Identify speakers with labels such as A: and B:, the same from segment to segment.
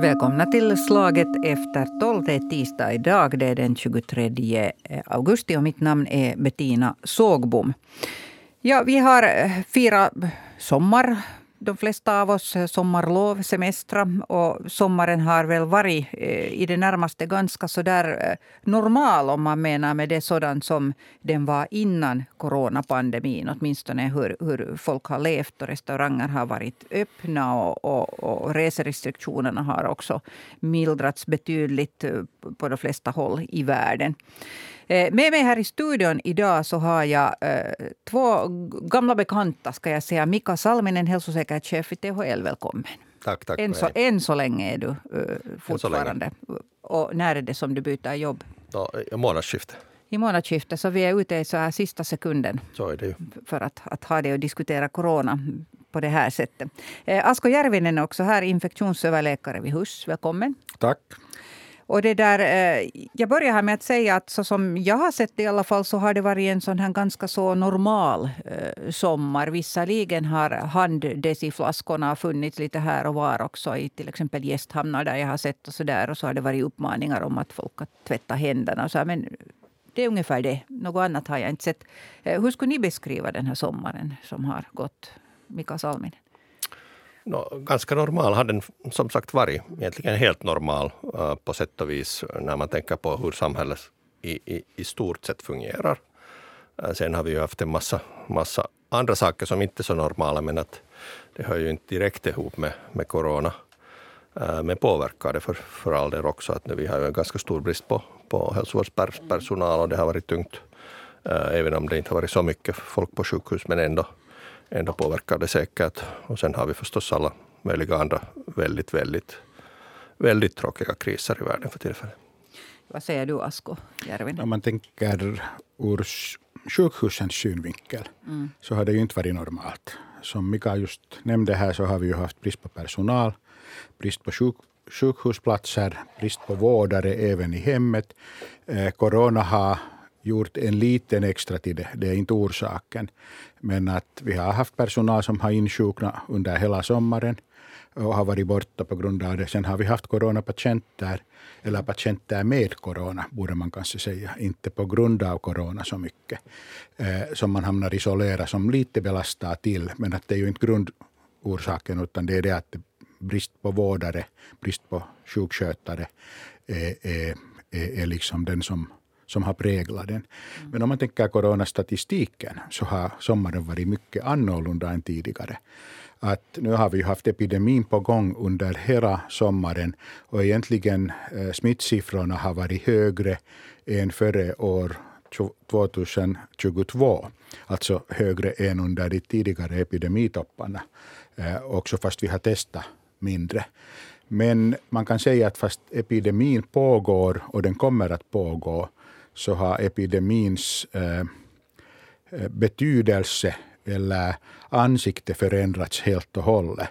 A: Välkomna till Slaget efter tolv. Det är tisdag idag. Det är den 23 eh, augusti och mitt namn är Bettina Sågbom. Ja, vi har eh, firat sommar de flesta av oss sommarlov, semestra och sommaren har väl varit eh, i det närmaste ganska sådär eh, normal om man menar med det sådant som den var innan coronapandemin. Åtminstone hur, hur folk har levt och restauranger har varit öppna och, och, och reserestriktionerna har också mildrats betydligt eh, på de flesta håll i världen. Eh, med mig här i studion idag så har jag eh, två gamla bekanta, ska jag säga. Mika Salminen, hälsosäkerhetschef i THL. Välkommen.
B: Tack, tack.
A: Än så, än så länge är du uh, fortfarande. Och när är det som du byter jobb?
B: Ja, I månadsskiftet.
A: I månadsskiftet, så vi är ute i så här sista sekunden.
B: Så är det ju.
A: För att, att ha det och diskutera corona på det här sättet. Eh, Asko Järvinen är också här, infektionsöverläkare vid HUS. Välkommen.
C: Tack.
A: Och det där, eh, jag börjar här med att säga att så som jag har sett det i alla fall så har det varit en sån här ganska så normal eh, sommar. Visserligen har handdesiflaskorna funnits lite här och var också i till exempel gästhamnar där jag har sett och så där. Och så har det varit uppmaningar om att folk ska tvätta händerna. Så här, men det är ungefär det. Något annat har jag inte sett. Eh, hur skulle ni beskriva den här sommaren som har gått? Mika Salminen.
B: No, ganska normal har den som sagt varit. Egentligen helt normal uh, på sätt och vis när man tänker på hur samhället i, i, i stort sett fungerar. Uh, sen har vi ju haft en massa, massa andra saker som inte är så normala men att det hör ju inte direkt ihop med, med corona. Uh, men påverkar det för, för all del också att nu vi har ju en ganska stor brist på, på hälsovårdspersonal och det har varit tungt. Även om det inte har varit så mycket folk på sjukhus men ändå ändå påverkar det säkert. Och sen har vi förstås alla möjliga andra väldigt, väldigt, väldigt tråkiga kriser i världen för tillfället.
A: Vad säger du Asko Järvinen?
C: Om man tänker ur sjukhusens synvinkel mm. så har det ju inte varit normalt. Som Mika just nämnde här så har vi ju haft brist på personal, brist på sjuk, sjukhusplatser, brist på vårdare även i hemmet. Eh, corona har gjort en liten extra till det. Det är inte orsaken. Men att vi har haft personal som har insjuknat under hela sommaren och har varit borta på grund av det. Sen har vi haft coronapatienter, eller patienter med corona, borde man kanske säga. Inte på grund av corona så mycket, eh, som man hamnar isolerad, som lite belastar till. Men att det är ju inte grundorsaken, utan det är det att brist på vårdare, brist på sjukskötare är, är, är, är liksom den som som har präglat den. Men om man tänker coronastatistiken så har sommaren varit mycket annorlunda än tidigare. Att nu har vi haft epidemin på gång under hela sommaren och egentligen eh, smittsiffrorna har varit högre än före år 2022. Alltså högre än under de tidigare epidemitopparna. Eh, också fast vi har testat mindre. Men man kan säga att fast epidemin pågår och den kommer att pågå så har epidemins eh, eh, betydelse eller ansikte förändrats helt och hållet.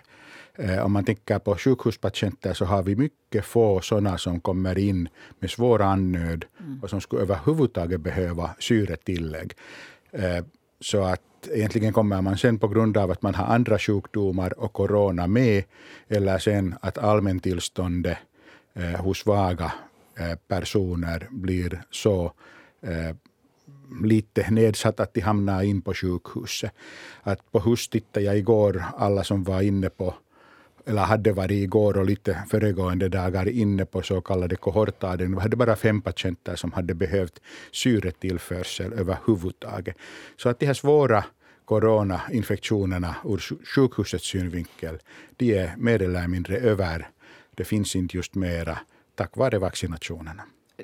C: Eh, om man tänker på sjukhuspatienter så har vi mycket få sådana som kommer in med svår andnöd och som skulle överhuvudtaget behöva syretillägg. Så att egentligen kommer man sen på grund av att man har andra sjukdomar och corona med, eller sen att allmäntillståndet hos vaga Eh, personer blir så eh, lite nedsatt att de hamnar in på sjukhuset. Att på hus tittade jag igår, alla som var inne på eller hade varit igår och lite föregående dagar inne på så kallade kohortaden. Vi hade bara fem patienter som hade behövt syretillförsel överhuvudtaget. Så att de här svåra coronainfektionerna ur sjukhusets synvinkel, de är mer eller mindre över. Det finns inte just mera tack vare vaccinationerna.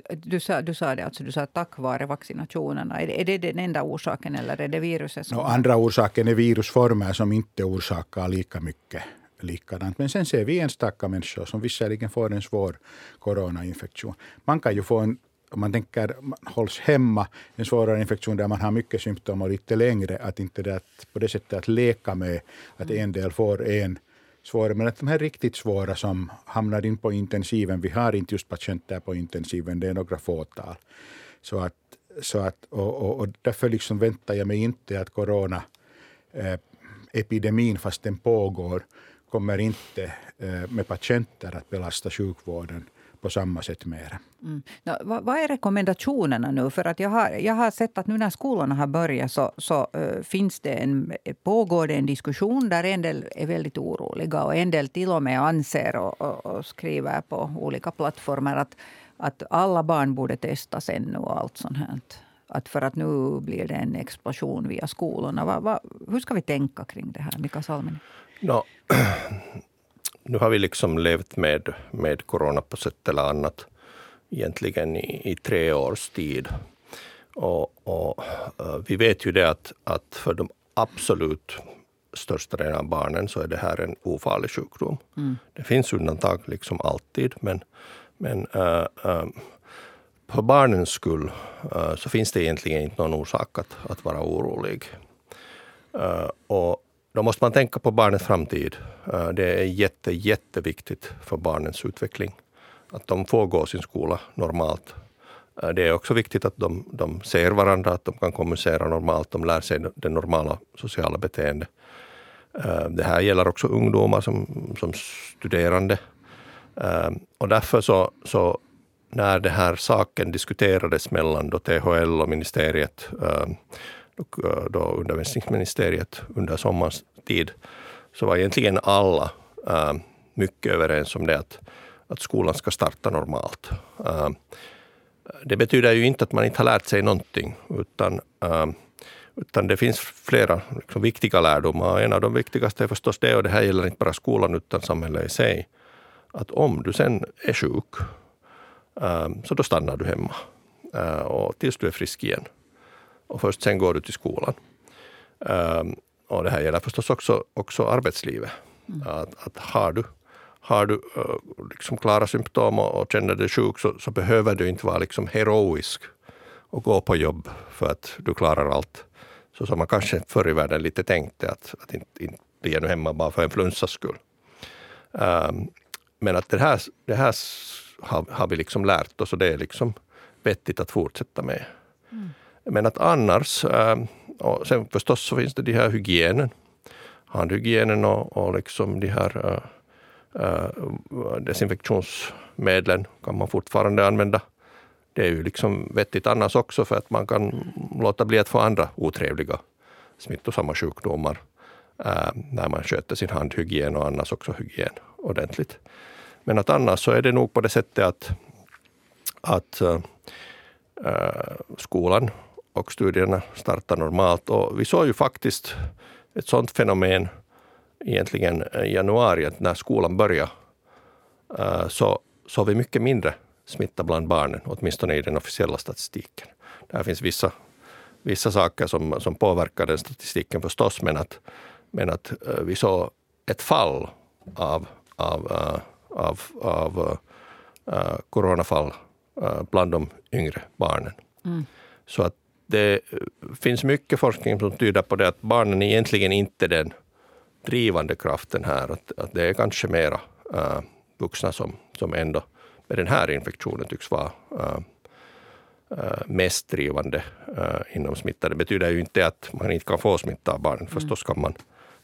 A: Du sa, du sa det, alltså du sa tack vare vaccinationerna. Är är det den enda orsaken eller är det viruset? Som...
C: No, andra orsaken är virusformer som inte orsakar lika mycket likadant. Men sen ser vi enstaka människor som visserligen får en svår coronainfektion. Man kan ju få en om man tänker hålls hemma, en svårare infektion där man har mycket symptom och lite längre, att inte det att på det sättet att leka med att en del får en svåra, men att de här riktigt svåra som hamnar in på intensiven, vi har inte just patienter på intensiven, det är några fåtal. Så att, så att, och, och, och därför liksom väntar jag mig inte att corona eh, epidemin, fast den pågår, kommer inte eh, med patienter att belasta sjukvården på samma sätt mer.
A: Mm. No, vad, vad, är rekommendationerna nu? För att jag, har, jag har sett att nu när skolorna har börjat så, så uh, finns det en, pågår det en diskussion där en del är väldigt oroliga och en del till och med anser och, och, och skriver på olika plattformar att, att alla barn borde testas ännu och allt sånt här. Att för att nu blir det en explosion via skolorna. Va, va, hur ska vi tänka kring det här, Mika Salminen?
B: No, nu har vi liksom levt med, med corona på sätt eller annat egentligen i, i tre års tid. Och, och uh, vi vet ju det att, att för de absolut största delen av barnen så är det här en ofarlig sjukdom. Mm. Det finns undantag liksom alltid, men, men uh, uh, för barnens skull så finns det egentligen inte någon orsak att, att vara orolig. och då måste man tänka på barnens framtid. Eh, det är jätte, jätteviktigt för barnens utveckling att de får gå sin skola normalt. Eh, det är också viktigt att de, de ser varandra, att de kan kommunicera normalt, de lär sig det normala sociala beteendet. Eh, det här gäller också ungdomar som, som studerande. Och därför så, så när den här saken diskuterades mellan då THL och ministeriet Eh, då undervisningsministeriet under sommarens tid, så var egentligen alla äh, mycket överens om det att, att skolan ska starta normalt. Äh, det betyder ju inte att man inte har lärt sig någonting, utan, äh, utan det finns flera liksom, viktiga lärdomar. En av de viktigaste är förstås det, och det här gäller inte bara skolan utan samhället i sig, att om du sen är sjuk, så då stannar du hemma och tills du är frisk igen och först sen går du till skolan. Um, och det här gäller förstås också, också arbetslivet. Mm. Att, att har du, har du uh, liksom klara symptom och, och känner dig sjuk så, så, behöver du inte vara liksom heroisk och gå på jobb för att du klarar allt. Så som man kanske förr i världen lite tänkte, att, att inte, inte bli nu hemma bara för influensas skull. Um, men att det här, det här har, har vi liksom lärt oss och det är liksom vettigt att fortsätta med. Mm. Men att annars, eh, och sen förstås så finns det de här hygienen, handhygienen och, och liksom de här eh, eh, desinfektionsmedlen kan man fortfarande använda. Det är ju liksom vettigt annars också för att man kan låta bli att få andra otrevliga smittosamma sjukdomar när man sköter sin handhygien och annars också hygien ordentligt. Men att annars så är det nog på det sättet att, att äh, skolan och studierna startar normalt. Och vi såg ju faktiskt ett sådant fenomen egentligen i januari, att när skolan började eh, så såg vi mycket mindre smitta bland barnen, åtminstone i den officiella statistiken. Där finns vissa, vissa saker som, som påverkar den statistiken förstås, men att, men att eh, vi såg ett fall av, av, eh, av, av coronafall bland de yngre barnen. Mm. Så att det finns mycket forskning som tyder på det att barnen egentligen inte är den drivande kraften här. Att, att det är kanske mera äh, vuxna som, som ändå med den här infektionen tycks vara äh, mest drivande äh, inom smitta. Det betyder ju inte att man inte kan få smitta av barnen. Mm. Förstås kan man.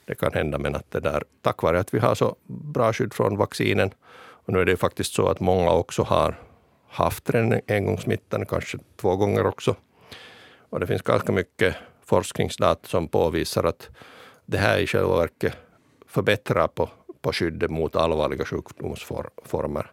B: Det kan hända, men att det där, tack vare att vi har så bra skydd från vaccinen, och nu är det faktiskt så att många också har haft en engångssmittan, kanske två gånger också, och det finns ganska mycket forskningsdata som påvisar att det här i själva verket förbättrar på, på skyddet mot allvarliga sjukdomsformer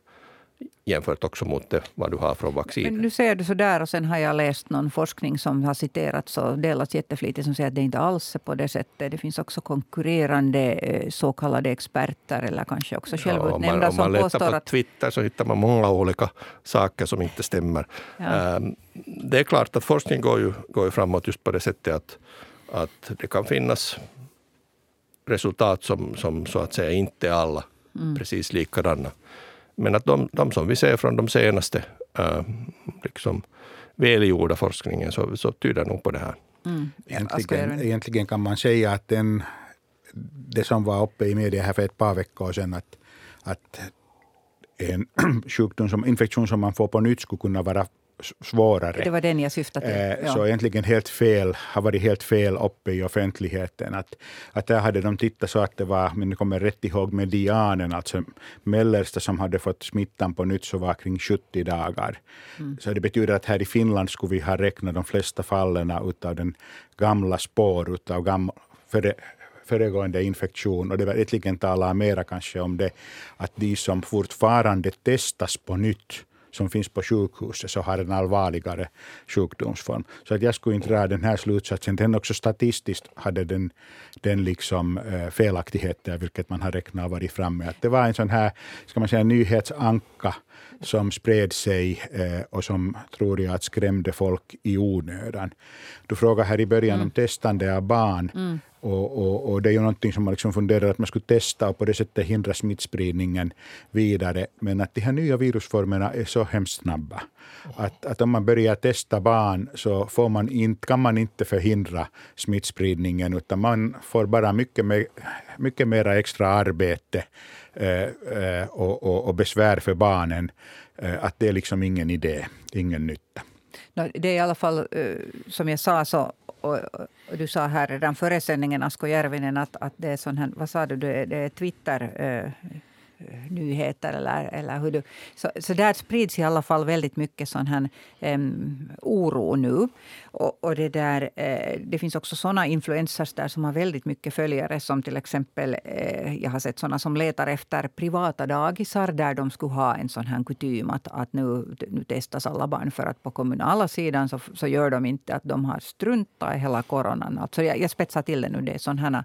B: jämfört också mot det, vad du har från vaccin.
A: Men nu säger du så där och sen har jag läst någon forskning som har citerats och delats jätteflitigt som säger att det inte alls är på det sättet. Det finns också konkurrerande eh, så kallade experter eller kanske också självutnämnda ja,
B: som påstår att... Om man letar på Twitter så hittar man många olika saker som inte stämmer. Ja. Ehm, det är klart att forskning går ju, går ju framåt just på det sättet att, att det kan finnas resultat som, som så att säga inte är alla mm. precis likadana. Men att de, de som vi ser från de senaste äh, liksom välgjorda forskningen så, så tyder nog på det här.
C: Mm. Egentligen, egentligen kan man säga att den, det som var uppe i media här för ett par veckor sedan att, att en sjukdom som infektion som man får på nytt skulle kunna vara svårare.
A: Det var den jag syftade till.
C: Ja. Så egentligen helt fel, har varit helt fel uppe i offentligheten. Att, att där hade de tittat så att det var, men ni kommer rätt ihåg medianen, alltså mellersta som hade fått smittan på nytt så var kring 70 dagar. Mm. Så det betyder att här i Finland skulle vi ha räknat de flesta fallen utav den gamla spår, utav gamla, före, föregående infektion. Och det var egentligen talar mera kanske om det att de som fortfarande testas på nytt som finns på sjukhuset så har en allvarligare sjukdomsform. Så att jag skulle inte dra den här slutsatsen. Den också statistiskt hade den, den liksom, äh, felaktigheter, vilket man har räknat varit framme. Att det var en sån här ska man säga, nyhetsanka som spred sig eh, och som tror jag att skrämde folk i onödan. Du frågade här i början mm. om testande av barn. Mm. Och, och, och, det är ju någonting som man liksom funderar att man skulle testa och på det sättet hindra smittspridningen vidare. Men att de här nya virusformerna är så hemskt snabba. Att, att om man börjar testa barn så får man inte, kan man inte förhindra smittspridningen utan man får bara mycket, mer, mycket mera extra arbete eh, eh och, och, och, besvär för barnen. Eh, att det är liksom ingen idé, ingen nytta.
A: Det är i alla fall, eh, som jag sa, så och, och, du sa här redan före sändningen, Asko Järvinen, att, att det är sån här, vad sa du, det, är, det är Twitter eh, nyheter eller, eller hur du... Så, så där sprids i alla fall väldigt mycket sån här um, oro nu. Och, och, det, där, uh, det finns också såna influencers där som har väldigt mycket följare som till exempel, uh, jag har sett såna som letar efter privata dagisar där de skulle ha en sån här kutym att, att nu, nu testas alla barn för att på kommunala sidan så, så gör de inte att de har struntat i hela coronan. Alltså jag, jag spetsar till det nu. Det är sådana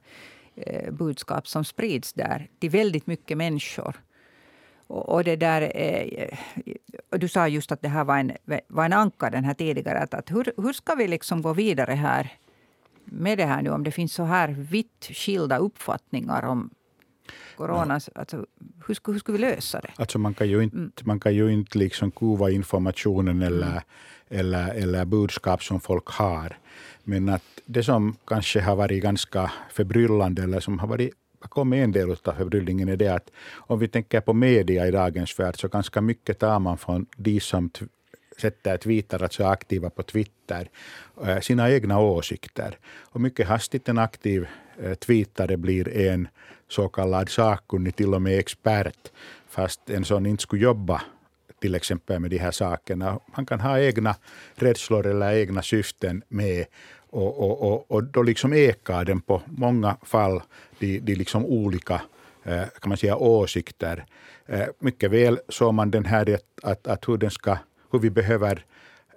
A: budskap som sprids där till väldigt mycket människor. Och, och det där, eh, och du sa just att det här var en, var en anka den här tidigare. Att, att hur, hur ska vi liksom gå vidare här med det här nu om det finns så här vitt skilda uppfattningar om corona. Ja. Alltså, hur, ska, hur ska vi lösa det?
C: Alltså man kan ju inte, mm. man kan ju inte liksom kuva informationen eller, mm eller, eller budskap som folk har. Men att det som kanske har varit ganska förbryllande eller som har varit kommer en del av förbryllningen är det att om vi tänker på media i dagens värld så ganska mycket tar man från de som sätter tweetar, alltså är aktiva på Twitter, eh, sina egna åsikter. Och mycket hastigt en aktiv eh, tweetare blir en så kallad sakkunnig, till och med expert, fast en sån inte skulle jobba till exempel med de här sakerna. Han kan ha egna rädslor eller egna syften med och, och, och, och då liksom ekar den på många fall de, de liksom olika eh, kan man säga, åsikter. Eh, mycket väl såg man den här att, att, att hur, den ska, hur vi behöver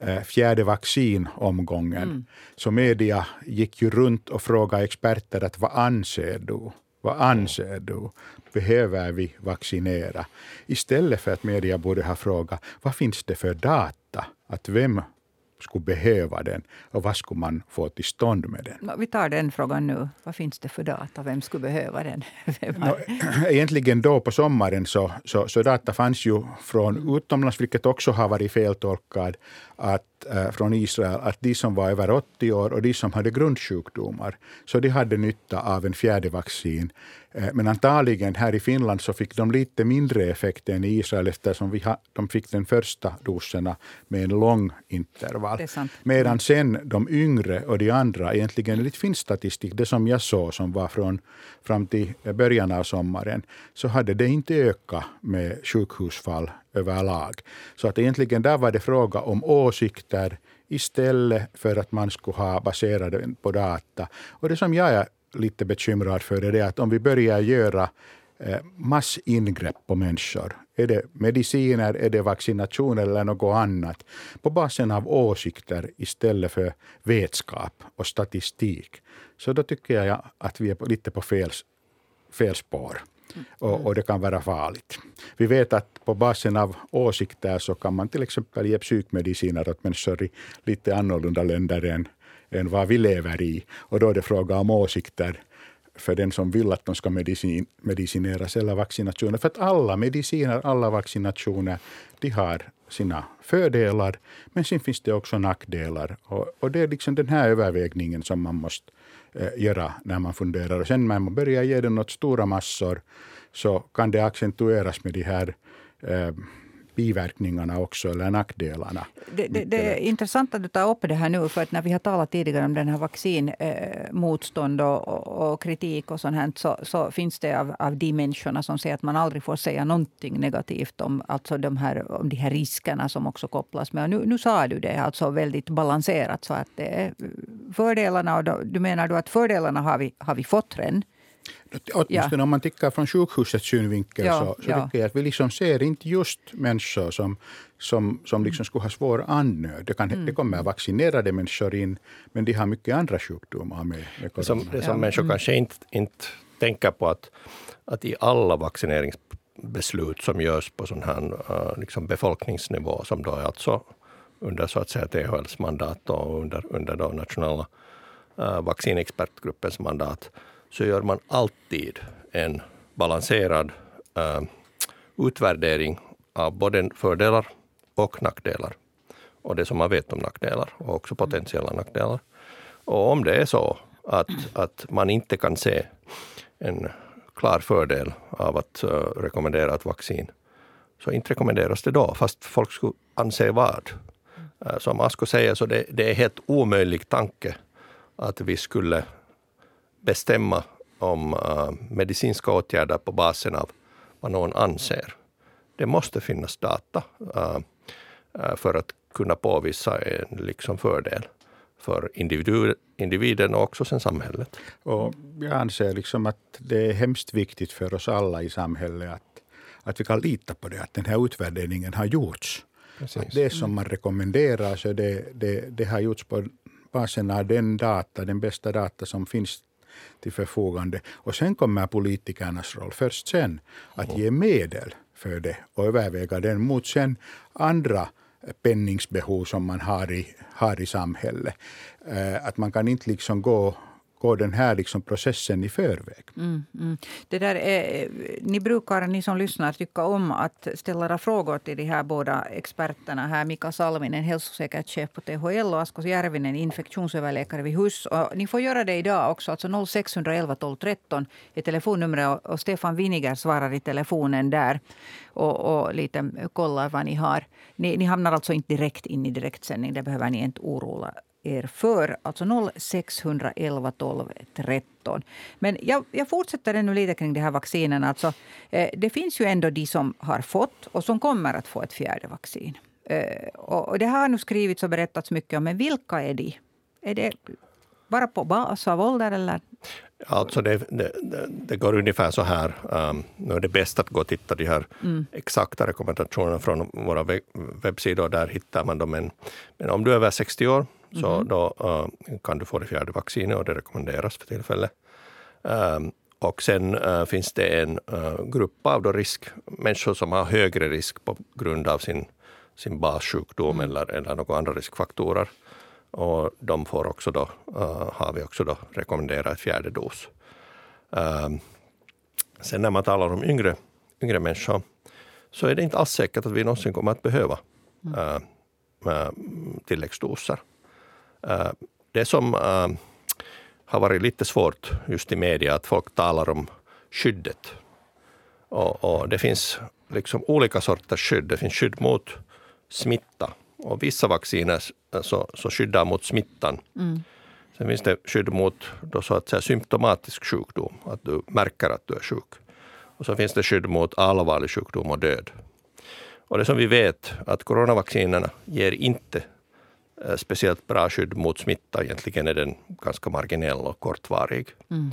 C: eh, fjärde vaccinomgången. Mm. Så media gick ju runt och frågade experter att vad anser du? Vad anser du? Behöver vi vaccinera? Istället för att media borde ha frågat vad finns det för data? Att vem skulle behöva den och vad skulle man få till stånd med den?
A: Vi tar den frågan nu. Vad finns det för data? Vem skulle behöva den?
C: no, egentligen då på sommaren så, så, så data fanns ju från utomlands, vilket också har varit feltolkad, att äh, från Israel att de som var över 80 år och de som hade grundsjukdomar, så de hade nytta av en fjärde vaccin. Äh, men antagligen här i Finland så fick de lite mindre effekt än i Israel eftersom vi ha, de fick den första doserna med en lång intervall. Medan sen de yngre och de andra, egentligen det finns statistik, det som jag såg som var från fram till början av sommaren, så hade det inte ökat med sjukhusfall överlag. Så att egentligen där var det fråga om åsikter istället för att man skulle ha baserat på data. Och det som jag är lite bekymrad för är det att om vi börjar göra eh, massingrepp på människor. Är det mediciner, är det vaccination eller något annat? På basen av åsikter istället för vetskap och statistik. Så då tycker jag att vi är lite på fel, fel spår. Och, och, det kan vara farligt. Vi vet att på basen av åsikter så kan man till exempel ge psykmediciner åt människor i lite annorlunda länder än, än vad vi lever i. Och då är det fråga om åsikter för den som vill att de ska medicin, medicineras eller vaccinationer. För att alla mediciner, alla vaccinationer, de har sina fördelar, men sen finns det också nackdelar. Och, och det är liksom den här övervägningen som man måste eh, göra när man funderar. Och sen när man börjar ge den åt stora massor så kan det accentueras med de här eh, biverkningarna också, eller nackdelarna.
A: Det, det, det, är intressant att du tar upp det här nu, för att när vi har talat tidigare om den här vaccinmotstånd och, och, och, kritik och sånt här, så, så, finns det av, av de människorna som säger att man aldrig får säga någonting negativt om, alltså de, här, om de här riskerna som också kopplas med. Och nu, nu sa du det alltså väldigt balanserat, så att det är fördelarna, och då, du menar du att fördelarna har vi, har vi fått redan?
C: Åtminstone ja. om man tittar från sjukhusets synvinkel ja, så, så ja. tycker jag att vi liksom ser inte just människor som, som, som liksom skulle ha svår andnöd. Det, kan, mm. det kommer vaccinerade människor in, men de har mycket andra sjukdomar med, med corona.
B: Som, det som ja. människor mm. kanske inte, inte tänker på att, att i alla vaccineringsbeslut som görs på sån här uh, liksom befolkningsnivå, som då är alltså under så att säga THLs mandat och under, under då nationella uh, vaccinexpertgruppens mandat, så gör man alltid en balanserad äh, utvärdering av både fördelar och nackdelar. Och det som man vet om nackdelar och också potentiella nackdelar. Och om det är så att, att man inte kan se en klar fördel av att uh, rekommendera ett vaccin, så inte rekommenderas det då, fast folk skulle anse vad. Uh, som Asko säger, så det, det är helt omöjlig tanke att vi skulle bestämma om uh, medicinska åtgärder på basen av vad någon anser. Det måste finnas data uh, uh, för att kunna påvisa en liksom fördel för individu, individen och också sen samhället.
C: Och jag anser liksom att det är hemskt viktigt för oss alla i samhället att, att vi kan lita på det, att den här utvärderingen har gjorts. Att det som man rekommenderar, så det, det, det har gjorts på basen av den data, den bästa data som finns till förfogande. Och sen kommer politikernas roll, först sen, att ge medel för det och överväga den mot sen andra penningsbehov som man har i, har i samhället. Eh, att man kan inte liksom gå gå den här liksom processen i förväg.
A: Mm, mm. Det där är, eh, ni brukar, ni som lyssnar, tycka om att ställa frågor till de här båda experterna. här Mika Salminen, hälsosäkerhetschef på THL och Asko Järvinen, infektionsöverläkare vid HUS. Och ni får göra det idag också. Alltså 0611 12 13 är telefonnumret och Stefan Winiger svarar i telefonen där och, och lite kollar vad ni har. Ni, ni hamnar alltså inte direkt in i direktsändning. Det behöver ni inte oroa er för. Alltså 0611 12 13. Men jag, jag fortsätter ännu lite kring de här vaccinen. Alltså, eh, det finns ju ändå de som har fått och som kommer att få ett fjärde vaccin. Eh, och det har nu skrivits och berättats mycket om. Men vilka är de? Är det bara på bas av ålder eller?
B: Alltså det, det, det, går ungefär så här. Um, nu är det bäst att gå och titta de här mm. exakta rekommendationerna från våra webbsidor. Där hittar man dem. Men, men om du är över 60 år så mm. då uh, kan du få det fjärde vaccinet och det rekommenderas för tillfället. Um, och sen uh, finns det en uh, grupp av då risk, människor som har högre risk på grund av sin, sin bassjukdom mm. eller, eller några andra riskfaktorer. Och de får också då, har vi också då rekommenderat fjärde dos. Um, sen när man talar om yngre, yngre människor så är det inte alls säkert att vi någonsin kommer att behöva mm. tilläggsdoser. Uh, det som uh, har varit lite svårt just i media, att folk talar om skyddet. Och, och, det finns liksom olika sorters skydd. Det finns skydd mot smitta och vissa vacciner så, så skyddar mot smittan. Mm. Sen finns det skydd mot då så att säga, symptomatisk sjukdom, att du märker att du är sjuk. Och så finns det skydd mot allvarlig sjukdom och död. Och det som vi vet, att coronavaccinerna ger inte Eh, speciellt bra skydd mot smitta. Egentligen är den ganska marginell och kortvarig. Mm.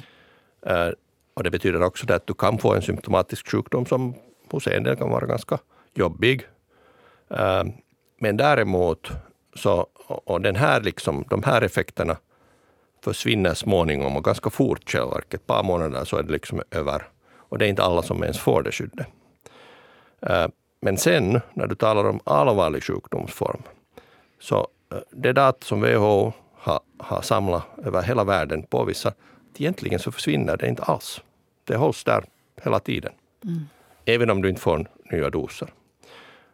B: Eh, och det betyder också att du kan få en symptomatisk sjukdom som hos en del kan vara ganska jobbig. Eh, men däremot, så, och den här liksom, de här effekterna försvinner småningom och ganska fort själva. Ett par månader så är det liksom över. Och det är inte alla som ens får det skyddet. Men sen när du talar om allvarlig sjukdomsform så det data som WHO har, har samlat över hela världen påvisar att egentligen så försvinner det inte alls. Det hålls där hela tiden. Mm. Även om du inte får nya doser.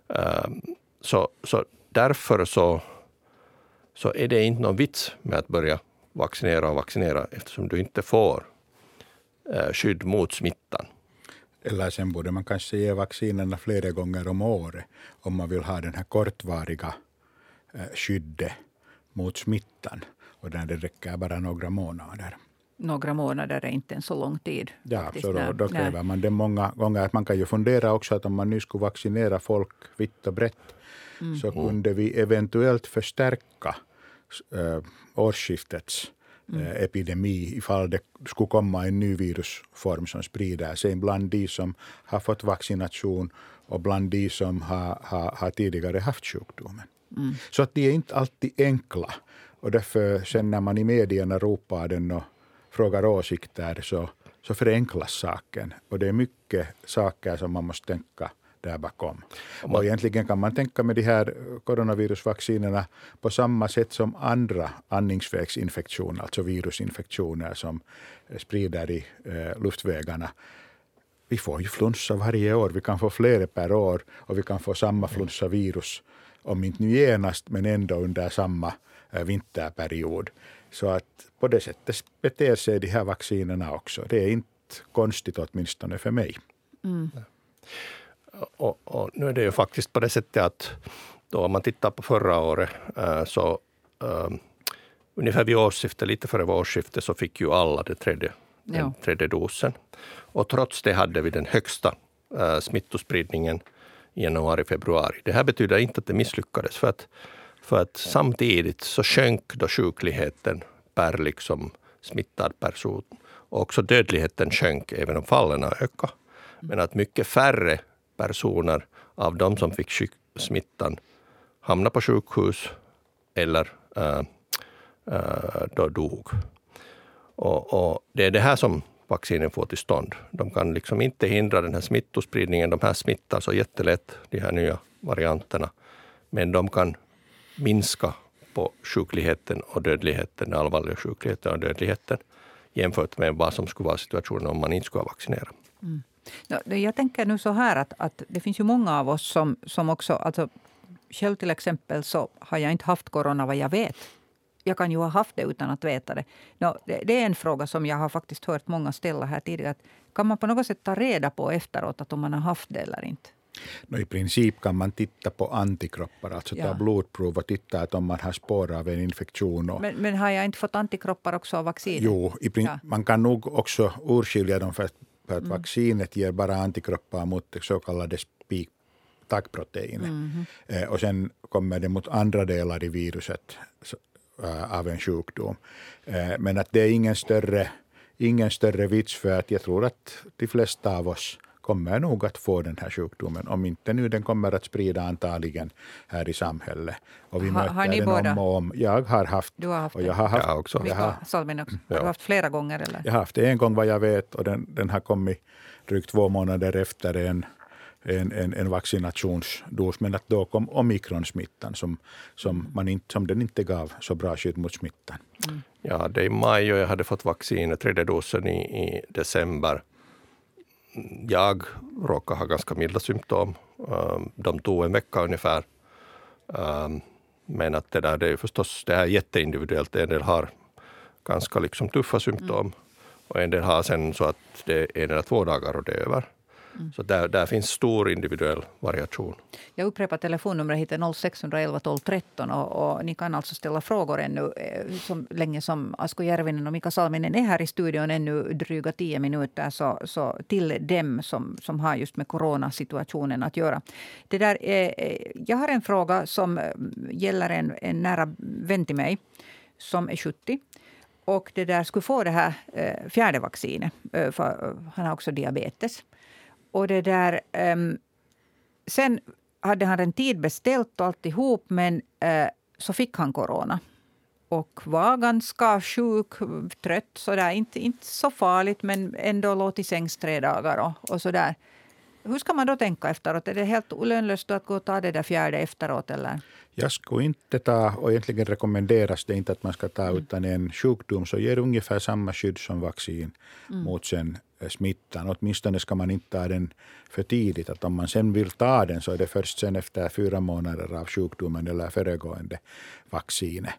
B: Um, så, så därför så, så är det inte någon vits med att börja vaccinera och vaccinera eftersom du inte får uh, skydd mot smittan.
C: Eller sen borde man kanske ge vaccinerna flera gånger om året om man vill ha den här kortvariga eh, skyddet mot smittan och där det räcker bara några månader.
A: Några månader är inte en så lång tid.
C: Ja,
A: faktiskt.
C: så då,
A: Nej,
C: då
A: nej.
C: kräver man det många gånger. Man kan ju fundera också att om man nu skulle vaccinera folk vitt och brett
A: Mm.
C: så kunde vi eventuellt förstärka äh, årsskiftets
A: Mm.
C: äh, epidemi ifall det skulle komma en ny virusform som sprider sig bland de som har fått vaccination och bland de som har, har, har tidigare haft sjukdomen.
A: Mm.
C: Så att de är inte alltid enkla. Och därför sen när man i medierna ropar den och frågar åsikter så, så förenklas saken. Och det är mycket saker som man måste tänka där bakom. Och egentligen kan man tänka med de här coronavirusvaccinerna på samma sätt som andra andningsvägsinfektioner, alltså virusinfektioner som sprider i eh, luftvägarna. Vi får ju flunsa varje år. Vi kan få flera per år och vi kan få samma flunsavirus, om inte nu genast, men ändå under samma eh, vinterperiod. Så att på det sättet beter sig de här vaccinerna också. Det är inte konstigt åtminstone för mig.
B: Och, och nu är det ju faktiskt på det sättet att då om man tittar på förra året eh, så eh, ungefär vid årsskiftet, lite före årsskiftet, så fick ju alla det tredje, den tredje dosen. Och trots det hade vi den högsta eh, smittospridningen januari, februari. Det här betyder inte att det misslyckades, för att, för att samtidigt så sjönk då sjukligheten per liksom smittad person. Och också dödligheten sjönk, även om fallen har ökat. Men att mycket färre personer av de som fick smittan hamnade på sjukhus eller äh, äh, då dog. Och, och det är det här som vaccinen får till stånd. De kan liksom inte hindra den här smittospridningen. De här smittar så jättelätt, de här nya varianterna. Men de kan minska på sjukligheten och dödligheten, den allvarliga sjukligheten och dödligheten jämfört med vad som skulle vara situationen om man inte skulle ha vaccinerat. Mm.
A: Ja, Jag tänker nu så här att, att det finns ju många av oss som, som också... Alltså, själv till exempel så har jag inte haft corona vad jag vet. Jag kan ju ha haft det utan att veta det. Nå, det. Det är en fråga som jag har faktiskt hört många ställa här tidigare. Kan man på något sätt ta reda på efteråt att om man har haft det eller inte?
C: Nå, I princip kan man titta på antikroppar, alltså
A: Ja.
C: ta blodprov och titta att om man har spår av en infektion. Och,
A: Men, men har jag inte fått antikroppar också av vaccinet?
C: Jo,
A: Ja.
C: man kan nog också urskilja dem för att, för att vaccinet ger bara antikroppar mot så kallade spik taggproteinet. Eh, och sen kommer det mot andra delar i viruset av en sjukdom. Eh, men att det är ingen större, ingen större vits för att jag tror att de flesta av oss kommer nog att få den här sjukdomen. Om inte nu den kommer att sprida antagligen här i samhället. Och vi
A: Ha-
C: möter
A: har ni
C: den
A: båda?
C: om och om. Jag har haft.
A: Du har haft
C: och jag har haft
B: Jag också.
C: Jag har,
A: Salmin också. Har
B: Ja.
A: du haft flera gånger? Eller?
C: jag har haft det en gång vad jag vet och den, den har kommit drygt två månader efter en, en, en, en vaccinationsdos. Men att då kom omikronsmittan som, som, man inte, som den inte gav så bra skydd mot smittan.
B: Jag hade i maj och jag hade fått vaccinet, tredje dosen i, i december. Jag råkade ha ganska milda symptom. Um, De tog en vecka ungefär. Um, Men att det där det är förstås det är jätteindividuellt. En del har ganska liksom tuffa symptom och en del har sen så att det är en eller två dagar och det är över. Mm. Så där, där finns stor individuell variation.
A: Jag upprepar telefonnumret hit 0611 12 13 och, och ni kan alltså ställa frågor ännu eh, så länge som Asko Järvinen och Mika Salminen är här i studion ännu dryga tio minuter så, så till dem som, som har just med coronasituationen att göra. Det där, eh, eh jag har en fråga som eh, gäller en, en nära vän till mig som är 70 och det där skulle få det här eh, fjärde vaccinet. För, han har också diabetes. Och det där... ehm, sen hade han en tid beställt och alltihop, men eh, så fick han corona. Och var ganska sjuk, trött, sådär. Inte, inte så farligt, men ändå låg till sängs tre dagar och, och sådär. Hur ska man då tänka efteråt? Är det helt olönlöst att gå och ta det där fjärde efteråt? Eller?
C: Jag skulle inte ta, och egentligen rekommenderas det inte att man ska ta, utan en sjukdom så ger ungefär samma skydd som vaccin mot sen smittan. Åtminstone ska man inte ta den för tidigt. Att om man sen vill ta den så är det först sen efter fyra månader av sjukdomen eller föregående vaccinet.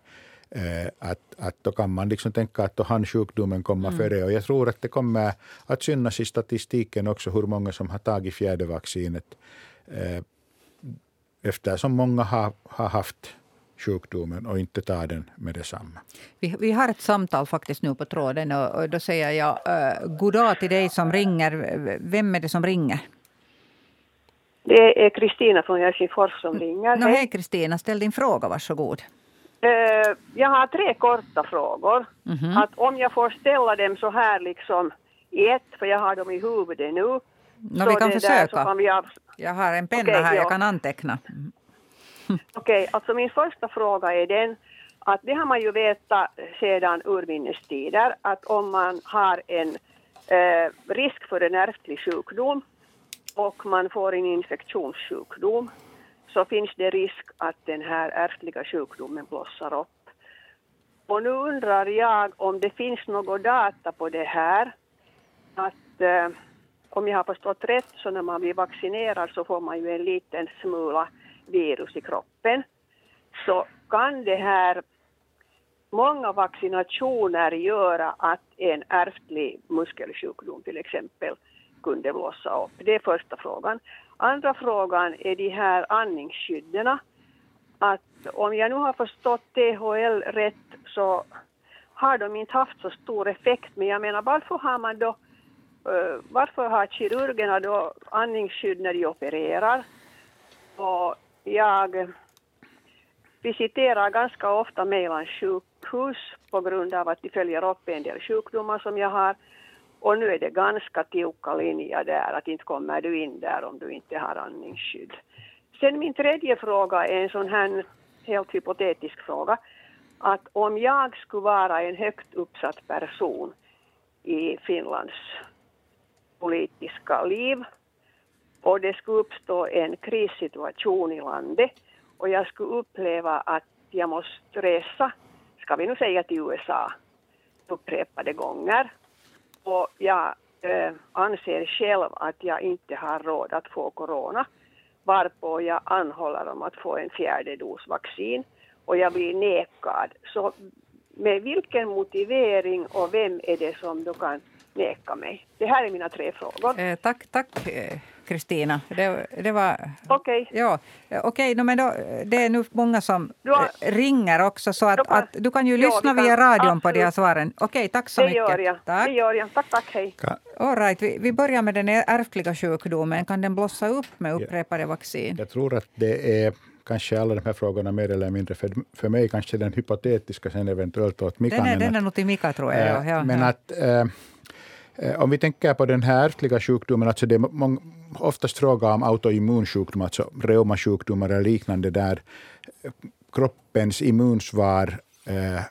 C: Att, att då kan man liksom tänka att då han sjukdomen komma mm. före. Och jag tror att det kommer att synas i statistiken också hur många som har tagit fjärde vaccinet. Eftersom många har, har haft sjukdomen och inte tar den med detsamma.
A: Vi, vi har ett samtal faktiskt nu på tråden och, och då säger jag uh, god dag till dig som ringer. Vem är det som ringer?
D: Det är Kristina från Helsingfors som ringer.
A: No, hej Kristina, ställ din fråga, varsågod.
D: Uh, jag har tre korta frågor. Mm -hmm. Att om jag får ställa dem så här liksom i ett, för jag har dem i huvudet nu.
A: No, vi kan försöka. Kan vi av... Jag har en penna okay, här, jag kan anteckna. Mm.
D: Okej, okay, alltså min första fråga är den att det har man ju vetat sedan urminnes tider att om man har en eh, risk för en ärftlig sjukdom och man får en infektionssjukdom så finns det risk att den här ärftliga sjukdomen blossar upp. Och nu undrar jag om det finns något data på det här. Att eh, om jag har förstått rätt så när man blir vaccinerad så får man ju en liten smula virus i kroppen så kan det här många vaccinationer göra att en ärftlig muskelsjukdom till exempel kunde blossa upp? Det är första frågan. Andra frågan är de här andningsskydden. Att om jag nu har förstått THL rätt så har de inte haft så stor effekt. Men jag menar varför har man då, eh, varför har kirurgerna då andningsskydd när de opererar? Och jag visiterar ganska ofta Mejlans sjukhus på grund av att de följer upp en del sjukdomar som jag har. Och nu är det ganska tjocka linjer där, att inte kommer du in där om du inte har andningsskydd. Sen min tredje fråga är en sån här helt hypotetisk fråga. Att om jag skulle vara en högt uppsatt person i Finlands politiska liv och det skulle uppstå en krissituation i landet och jag skulle uppleva att jag måste resa, ska vi nu säga till USA, upprepade gånger. Och jag eh, anser själv att jag inte har råd att få corona, varpå jag anhåller om att få en fjärde dos vaccin och jag blir nekad. Så med vilken motivering och vem är det som då kan neka mig? Det här är mina tre frågor.
A: Eh, tack, tack eh, Kristina. Det, det var...
D: Okej.
A: Okay. Ja, okay, no, men då, det är nu många som har, ringer också, så att, kan, att, du kan ju ja, lyssna kan, via radion absolut. på de här svaren. Okej, okay, tack så
D: det
A: mycket.
D: Gör jag. Tack. Det gör jag. Tack, tack, hej.
A: All right, vi, vi börjar med den ärftliga sjukdomen. Kan den blossa upp med upprepade vaccin?
C: Jag tror att det är kanske alla de här frågorna mer eller mindre. För, för mig kanske den hypotetiska sen eventuellt åt Mika.
A: Den är, den är nog till Mika tror jag. Äh,
C: ja, men ja. att äh, Eh, om vi tänker på den här ärftliga sjukdomen, alltså det är många, oftast fråga om autoimmunsjukdomar, alltså reumasjukdomar eller liknande, där eh, kroppens immunsvar eh,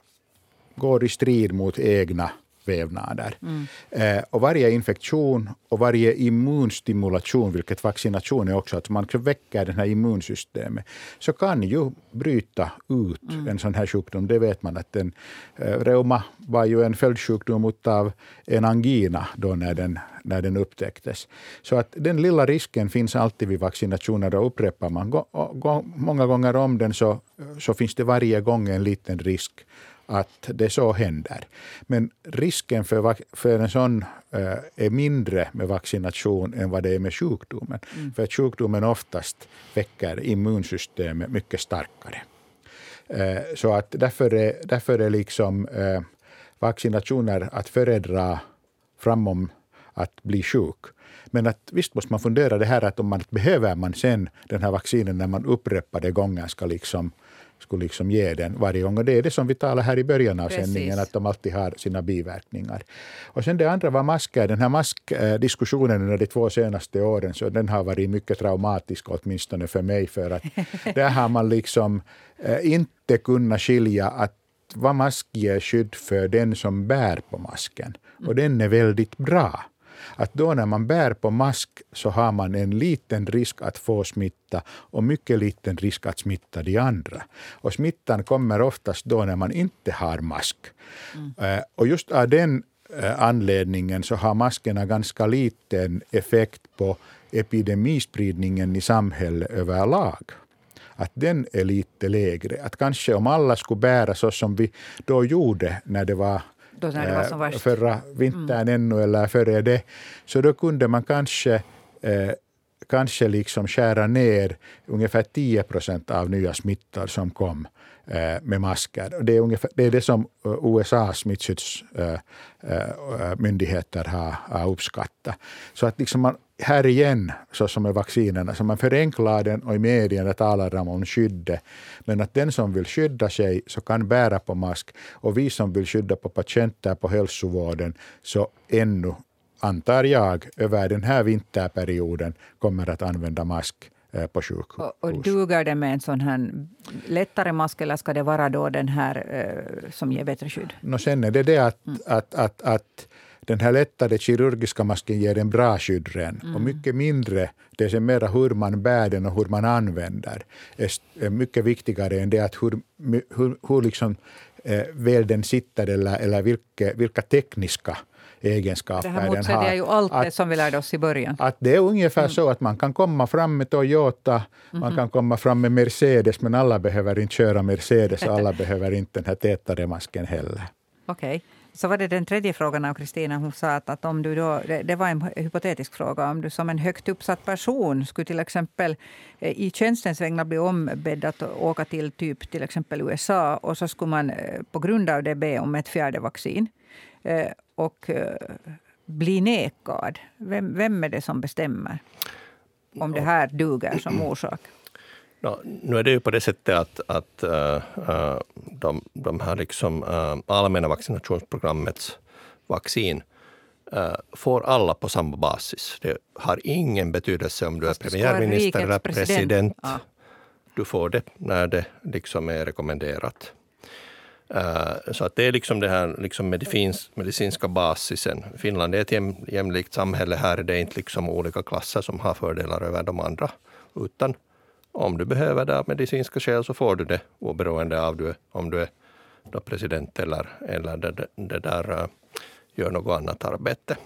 C: går i strid mot egna vävnader. Mm. Eh, och varje infektion och varje immunstimulation, vilket vaccination är också, att man väcker det här immunsystemet, så kan ju bryta ut mm. en sån här sjukdom. Det vet man att en eh, reuma var ju en följdsjukdom av en angina då när den, när den upptäcktes. Så att den lilla risken finns alltid vid vaccinationer och upprepar man go, go, många gånger om den så, så finns det varje gång en liten risk att det så händer. Men risken för, för en sån äh, är mindre med vaccination än vad det är med sjukdomen. Mm. För att sjukdomen oftast väcker immunsystemet mycket starkare. Äh, så att därför är, därför är liksom, äh, vaccinationer att föredra framom att bli sjuk. Men att visst måste man fundera det här att om man behöver man sen den här vaccinen när man upprepade gånger ska liksom skulle liksom ge den varje gång. Och det är det som vi talade här i början av Precis. sändningen, att de alltid har sina biverkningar. Och sen det andra var masker. Den här maskdiskussionen under de två senaste åren, så den har varit mycket traumatisk, åtminstone för mig, för att där har man liksom eh, inte kunnat skilja att vad mask ger skydd för den som bär på masken. Och den är väldigt bra att då när man bär på mask så har man en liten risk att få smitta och mycket liten risk att smitta de andra. Och smittan kommer oftast då när man inte har mask. Mm. Och just av den eh, anledningen så har maskerna ganska liten effekt på epidemispridningen i samhället överlag. att den är lite lägre. Att kanske om alla skulle bära så som vi då gjorde när det var
A: då när det var som värst.
C: förra vintern mm. ännu eller före det, så då kunde man kanske eh, kanske liksom skära ner ungefär 10 procent av nya smittor som kom eh, med masker. Det är, ungefär, det är det som eh, USAs smittskyddsmyndigheter eh, har, har uppskattat. Så att liksom man, här igen, så som med vaccinerna, så man förenklar den och i medierna talar de om skyddet. Men att den som vill skydda sig så kan bära på mask och vi som vill skydda på patienter på hälsovården så ännu antar jag, över den här vinterperioden kommer att använda mask eh, på sjukhus.
A: Och, och duger det med en sån här lättare mask eller ska det vara då den här eh, som ger bättre skydd?
C: No, sen är det det att, mm. att, att, att den här lättare kirurgiska masken ger en bra skydd mm. och mycket mindre, det är mera hur man bär den och hur man använder, är mycket viktigare än det att hur, hur, hur liksom, eh, väl den sitter eller, eller vilka, vilka tekniska egenskaper
A: det här motsäger ju allt
C: att,
A: det som vi lärde oss i början.
C: Att det är ungefär mm. så att man kan komma fram med Toyota, mm man mhm. kan komma fram med Mercedes, men alla behöver inte köra Mercedes och alla behöver inte den här tätare masken heller.
A: Okej. Okay. Så var det den tredje frågan av Kristina. Hon sa att, att om du då, det, det, var en hypotetisk fråga. Om du som en högt uppsatt person skulle till exempel eh, i tjänstens vägnar bli ombedd att åka till typ till exempel USA och så skulle man eh, på grund av det be om ett fjärde vaccin. Eh, och bli nekad? Vem, vem är det som bestämmer om det här duger som orsak?
B: No, nu är det ju på det sättet att, att uh, de, de här liksom, uh, allmänna vaccinationsprogrammets vaccin uh, får alla på samma basis. Det har ingen betydelse om du är premiärminister eller president. president. Ja. Du får det när det liksom är rekommenderat. Uh, så att det är liksom det här liksom medicins, medicinska basisen. Finland är ett jäm, jämlikt samhälle. Här är det inte liksom olika klasser som har fördelar över de andra. Utan om du behöver det av medicinska skäl så får du det oberoende av du, om du är då president eller, eller det, det, där uh, gör något annat arbete.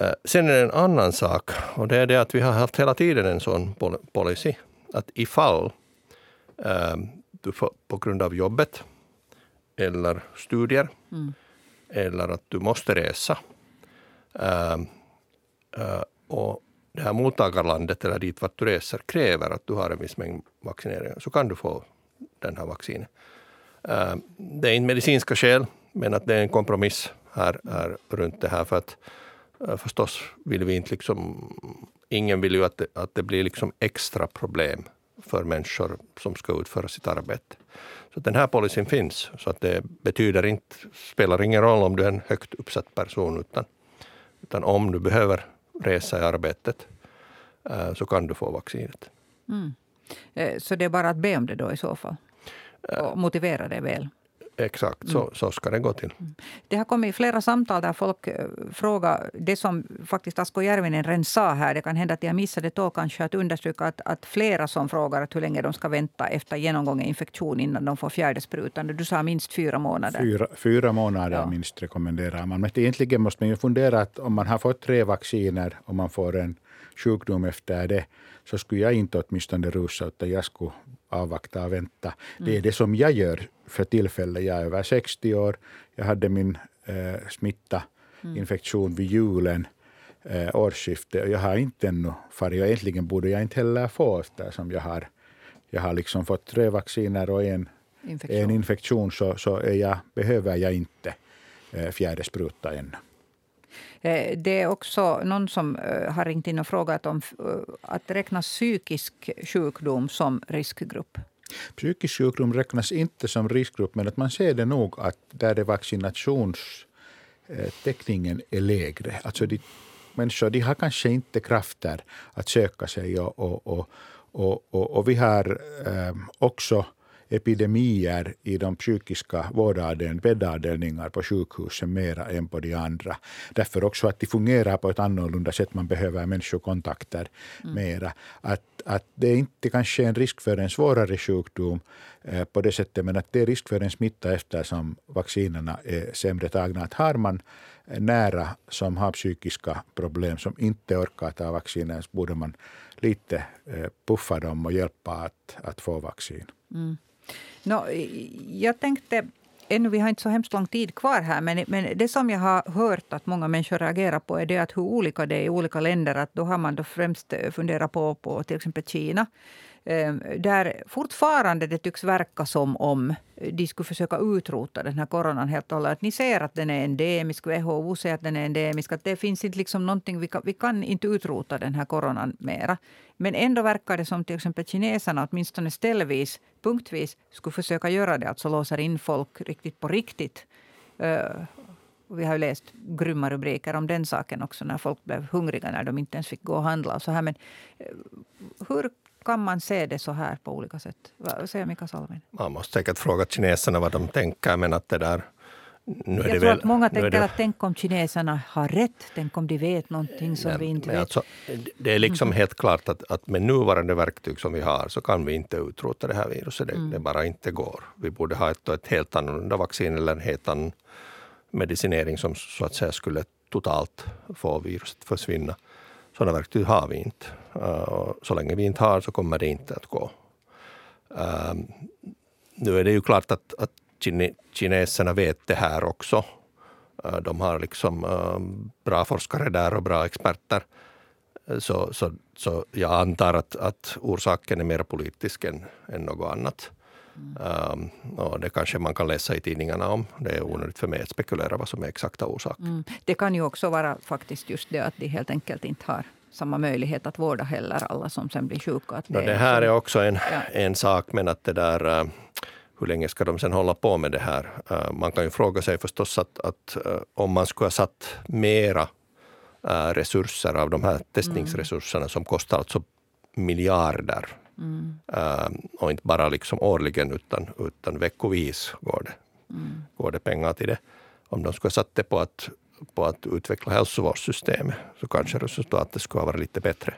B: Uh, sen är det en annan sak och det är det att vi har haft hela tiden en sån policy att ifall du får, på grund av jobbet eller studier mm. eller att du måste resa. Uh, uh, och det här mottagarlandet eller dit vart du reser kräver att du har en viss mängd vaccineringar, så kan du få den här vaccinet. Eh, det är inte medicinska skäl, men att det är en kompromiss här, här runt det här. För att eh, förstås vill vi inte liksom, ingen vill ju att det, att det blir liksom extra problem för människor som ska utföra sitt arbete. Så den här policyn finns, så att det betyder inte, spelar ingen roll om du är en högt uppsatt person, utan, utan om du behöver resa i arbetet eh, så kan du få vaccinet. Mm.
A: Eh, så det är bara att be om det då i så fall? Eh. Och motivera det väl?
B: Exakt, så, mm. så ska det gå till. Mm.
A: Det har kommit flera samtal där folk eh, frågar det som faktiskt Asko Järvinen redan sa här. Det kan hända att jag missade då kanske att understryka att, att flera som frågar att hur länge de ska vänta efter genomgången infektion innan de får fjärde sprutan. Du sa minst fyra månader.
C: Fyra, fyra månader ja. minst rekommenderar man. Men egentligen måste man ju fundera att om man har fått tre vacciner och man får en sjukdom efter det så skulle jag inte åtminstone rusa utan jag skulle avvakta och vänta. Det är mm. det som jag gör för tillfället. Jag är över 60 år. Jag hade min eh, smitta, mm. infektion vid julen, eh, årsskiftet. Och jag har inte ännu farit. Och egentligen borde jag inte heller få eftersom jag har, jag har liksom fått tre vacciner och en infektion, en infektion så, så jag, behöver jag inte eh, fjärde spruta ännu.
A: Eh, det är också någon som eh, har ringt in och frågat om eh, att räknas psykisk sjukdom som riskgrupp.
C: Psykisk sjukdom räknas inte som riskgrupp, men att man ser det nog att där är vaccinationstäckningen är lägre. Alltså de, människor de har kanske inte krafter att söka sig och, och, och, och, och vi har också epidemier i de psykiska vårdavdelningarna, på sjukhusen mera än på de andra. Därför också att de fungerar på ett annorlunda sätt. Man behöver människokontakter mm. mera. Att, att det är inte kanske en risk för en svårare sjukdom eh, på det sättet, men att det är risk för en smitta eftersom vaccinerna är sämre tagna. Att har man nära som har psykiska problem, som inte orkar ta vacciner, så borde man lite eh, puffa dem och hjälpa att, att få vaccin. Mm.
A: No, jag tänkte ännu, vi har inte så hemskt lång tid kvar här, men, men det som jag har hört att många människor reagerar på är det att hur olika det är i olika länder. Att då har man då främst funderat på, på till exempel Kina Ehm, där fortfarande det tycks verka som om eh, de skulle försöka utrota den här coronan helt och hållet. Ni säger att den är endemisk, WHO säger att den är endemisk. Att det finns inte liksom någonting, vi kan, vi kan inte utrota den här coronan mera. Men ändå verkar det som till exempel kineserna åtminstone ställvis, punktvis, skulle försöka göra det. Alltså låser in folk riktigt på riktigt. Eh, vi har ju läst grymma rubriker om den saken också, när folk blev hungriga när de inte ens fick gå och handla. Och så här. Men eh, hur kan man se det så här på olika sätt? Säger Mika Salmen?
B: Man måste säkert fråga kineserna vad de tänker, men att det där
A: nu jag tror väl, att många tänker det, att tänk om kineserna har rätt, tänk om de vet någonting som men, vi inte vet. Alltså,
B: det är liksom mm. helt klart att, att med nuvarande verktyg som vi har så kan vi inte utrota det här viruset. Det, mm. det bara inte går. Vi borde ha ett, ett helt annorlunda vaccin eller en helt annan medicinering som så att säga skulle totalt få viruset försvinna. Sådana verktyg har vi inte. Eh, och så länge vi inte har så kommer det inte att gå. Ehm, nu är det ju klart att, att kineserna vet det här också. Eh, de har liksom ehm, bra forskare där och bra experter. Eh, så, så, så jag antar att, att orsaken är mer politisk än, än något annat. Um, och det kanske man kan läsa i tidningarna om. Det är onödigt för mig att spekulera vad som är exakta orsaken. Mm.
A: Det kan ju också vara faktiskt just det att de helt enkelt inte har samma möjlighet att vårda heller alla som sen blir sjuka. Att
B: det, det här är också en, ja. en sak, men att det där, uh, hur länge ska de sen hålla på med det här? Uh, man kan ju fråga sig förstås att, att uh, om man skulle ha satt mera resurser av de här testningsresurserna mm. som kostar alltså miljarder Mm. Och inte bara liksom årligen utan, utan veckovis går det, mm. går det pengar till det. Om de skulle ha satt det på att, på att utveckla hälsovårdssystemet så kanske resultatet skulle ha varit lite bättre.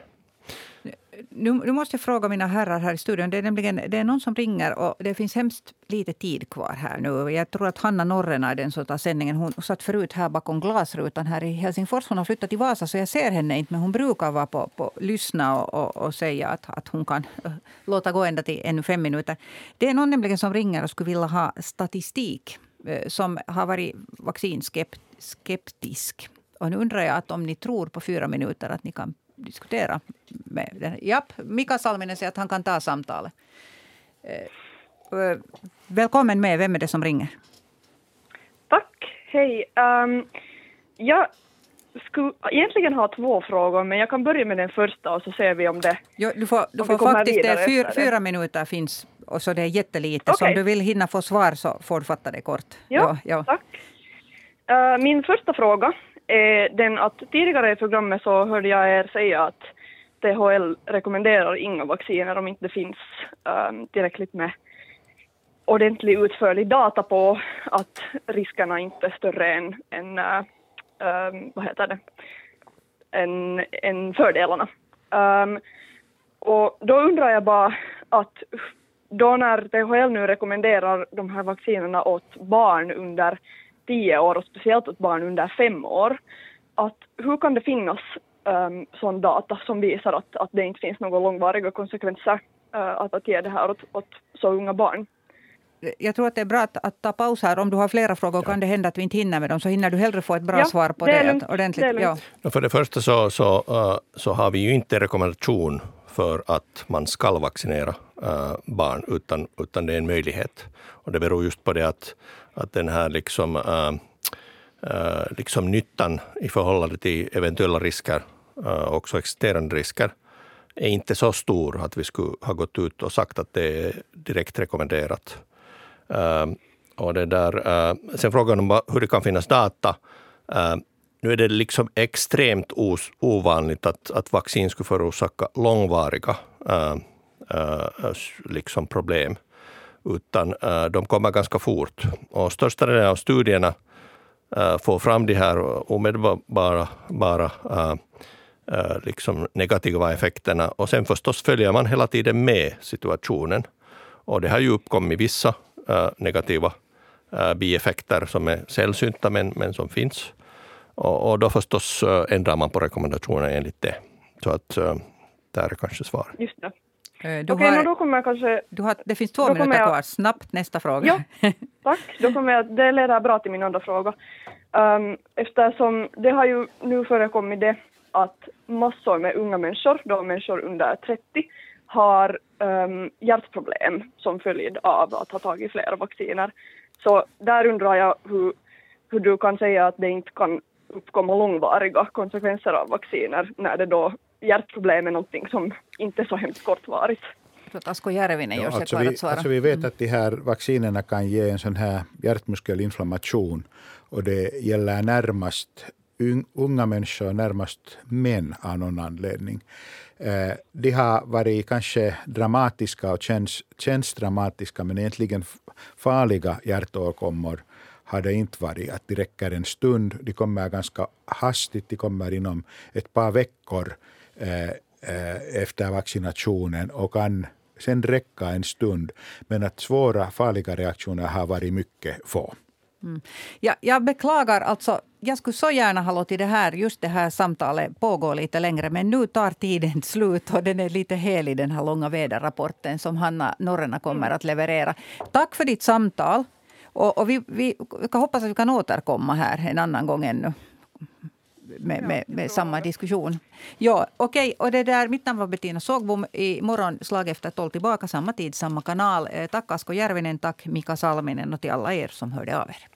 A: Nu, nu, måste jag fråga mina herrar här i studion. Det är nämligen det är någon som ringer och det finns hemskt lite tid kvar här nu. Jag tror att Hanna Norrena är den som tar sändningen. Hon satt förut här bakom glasrutan här i Helsingfors. Hon har flyttat till Vasa så jag ser henne inte. Men hon brukar vara på, på lyssna och, och, och, säga att, att hon kan låta gå ända till ännu fem minuter. Det är någon nämligen som ringer och skulle vilja ha statistik som har varit vaccinskeptisk. Och nu undrar jag att om ni tror på fyra minuter att ni kan diskutera med den. Japp, Mika Salminen säger att han kan ta samtalet. Eh, välkommen med. Vem är det som ringer?
E: Tack. Hej. Um, jag skulle egentligen ha två frågor, men jag kan börja med den första och så ser vi om det...
A: Jo, du får, du får faktiskt det, fyra, fyra minuter finns och så det är jättelite. Okay. Så om du vill hinna få svar så får du fatta det kort.
E: Ja, ja, tack. Uh, min första fråga är den att tidigare i programmet så hörde jag er säga att THL rekommenderar inga vacciner om inte det finns um, tillräckligt med ordentlig utförlig data på att riskerna inte är större än, än um, vad heter det, än, än fördelarna. Um, och då undrar jag bara att då när THL nu rekommenderar de här vaccinerna åt barn under tio år och speciellt åt barn under fem år, att hur kan det finnas um, sån data som visar att, att det inte finns några långvariga konsekvenser uh, att, att ge det här åt, åt så unga barn?
A: jag tror att det är bra att, att, ta paus här. Om du har flera frågor kan det hända att vi inte hinner med dem. Så hinner du hellre få ett bra
E: ja,
A: svar på det. det ordentligt. Det
B: ja. För det första så, så, uh, så har vi ju inte rekommendation för att man ska vaccinera eh, barn, utan, utan det är en möjlighet. Och det beror just på det att, att den här liksom, äh, liksom nyttan i förhållande till eventuella risker, också existerande risker, är inte så stor att vi skulle ha gått ut och sagt att det är direkt rekommenderat. och det där, sen frågan om hur det kan finnas data. Nu är det liksom extremt os, ovanligt att, att vaccin skulle förorsaka långvariga äh, äh, liksom problem, utan äh, de kommer ganska fort. Och största delen av studierna äh, får fram de här omedelbara bara, äh, äh, liksom negativa effekterna. Och sen förstås följer man hela tiden med situationen. Och det har ju uppkommit vissa äh, negativa äh, bieffekter som är sällsynta men, men som finns. Och, och då förstås ändrar man på rekommendationen enligt det. Så att där är kanske svaret.
E: Just det.
A: Du
E: Okej,
A: har,
E: då kommer jag kanske...
A: du har, det finns två minuter
E: jag-
A: kvar. Snabbt nästa fråga.
E: Ja, tack. Då kommer jag, det leder bra till min andra fråga. Um, eftersom det har ju nu förekommit det att massor med unga människor, då människor under 30, har um, hjärtproblem som följd av att ha tagit flera vacciner. Så där undrar jag hur, hur du kan säga att det inte kan uppkomma långvariga konsekvenser av vacciner när det då hjärtproblem är någonting som inte är så hemskt kortvarigt.
A: Asko Järvinen sig
C: alltså,
A: klar
C: vi,
A: att svara.
C: alltså vi vet att de här vaccinerna kan ge en sån här hjärtmuskelinflammation och det gäller närmast un- unga människor, närmast män av någon anledning. Eh, de har varit kanske dramatiska och känns, känns dramatiska men egentligen farliga hjärtåkommor har det inte varit. Att de räcker en stund, de kommer ganska hastigt, de kommer inom ett par veckor eh, eh, efter vaccinationen och kan sen räcka en stund. Men att svåra farliga reaktioner har varit mycket få.
A: Ja, jag beklagar, alltså, jag skulle så gärna ha låtit det här, just det här samtalet pågå lite längre, men nu tar tiden slut och den är lite helig, den här långa väderrapporten som Hanna Norrena kommer att leverera. Tack för ditt samtal. Och, och vi, vi, hoppas att vi kan återkomma här en annan gång ännu. Med, med, med samma diskussion. Ja, okej. Och det där, mitt namn var Bettina Sågbom. Imorgon slag efter tolv tillbaka, samma tid, samma kanal. Eh, Tack Asko Järvinen, tack Mika Salminen och till alla er som hörde av er.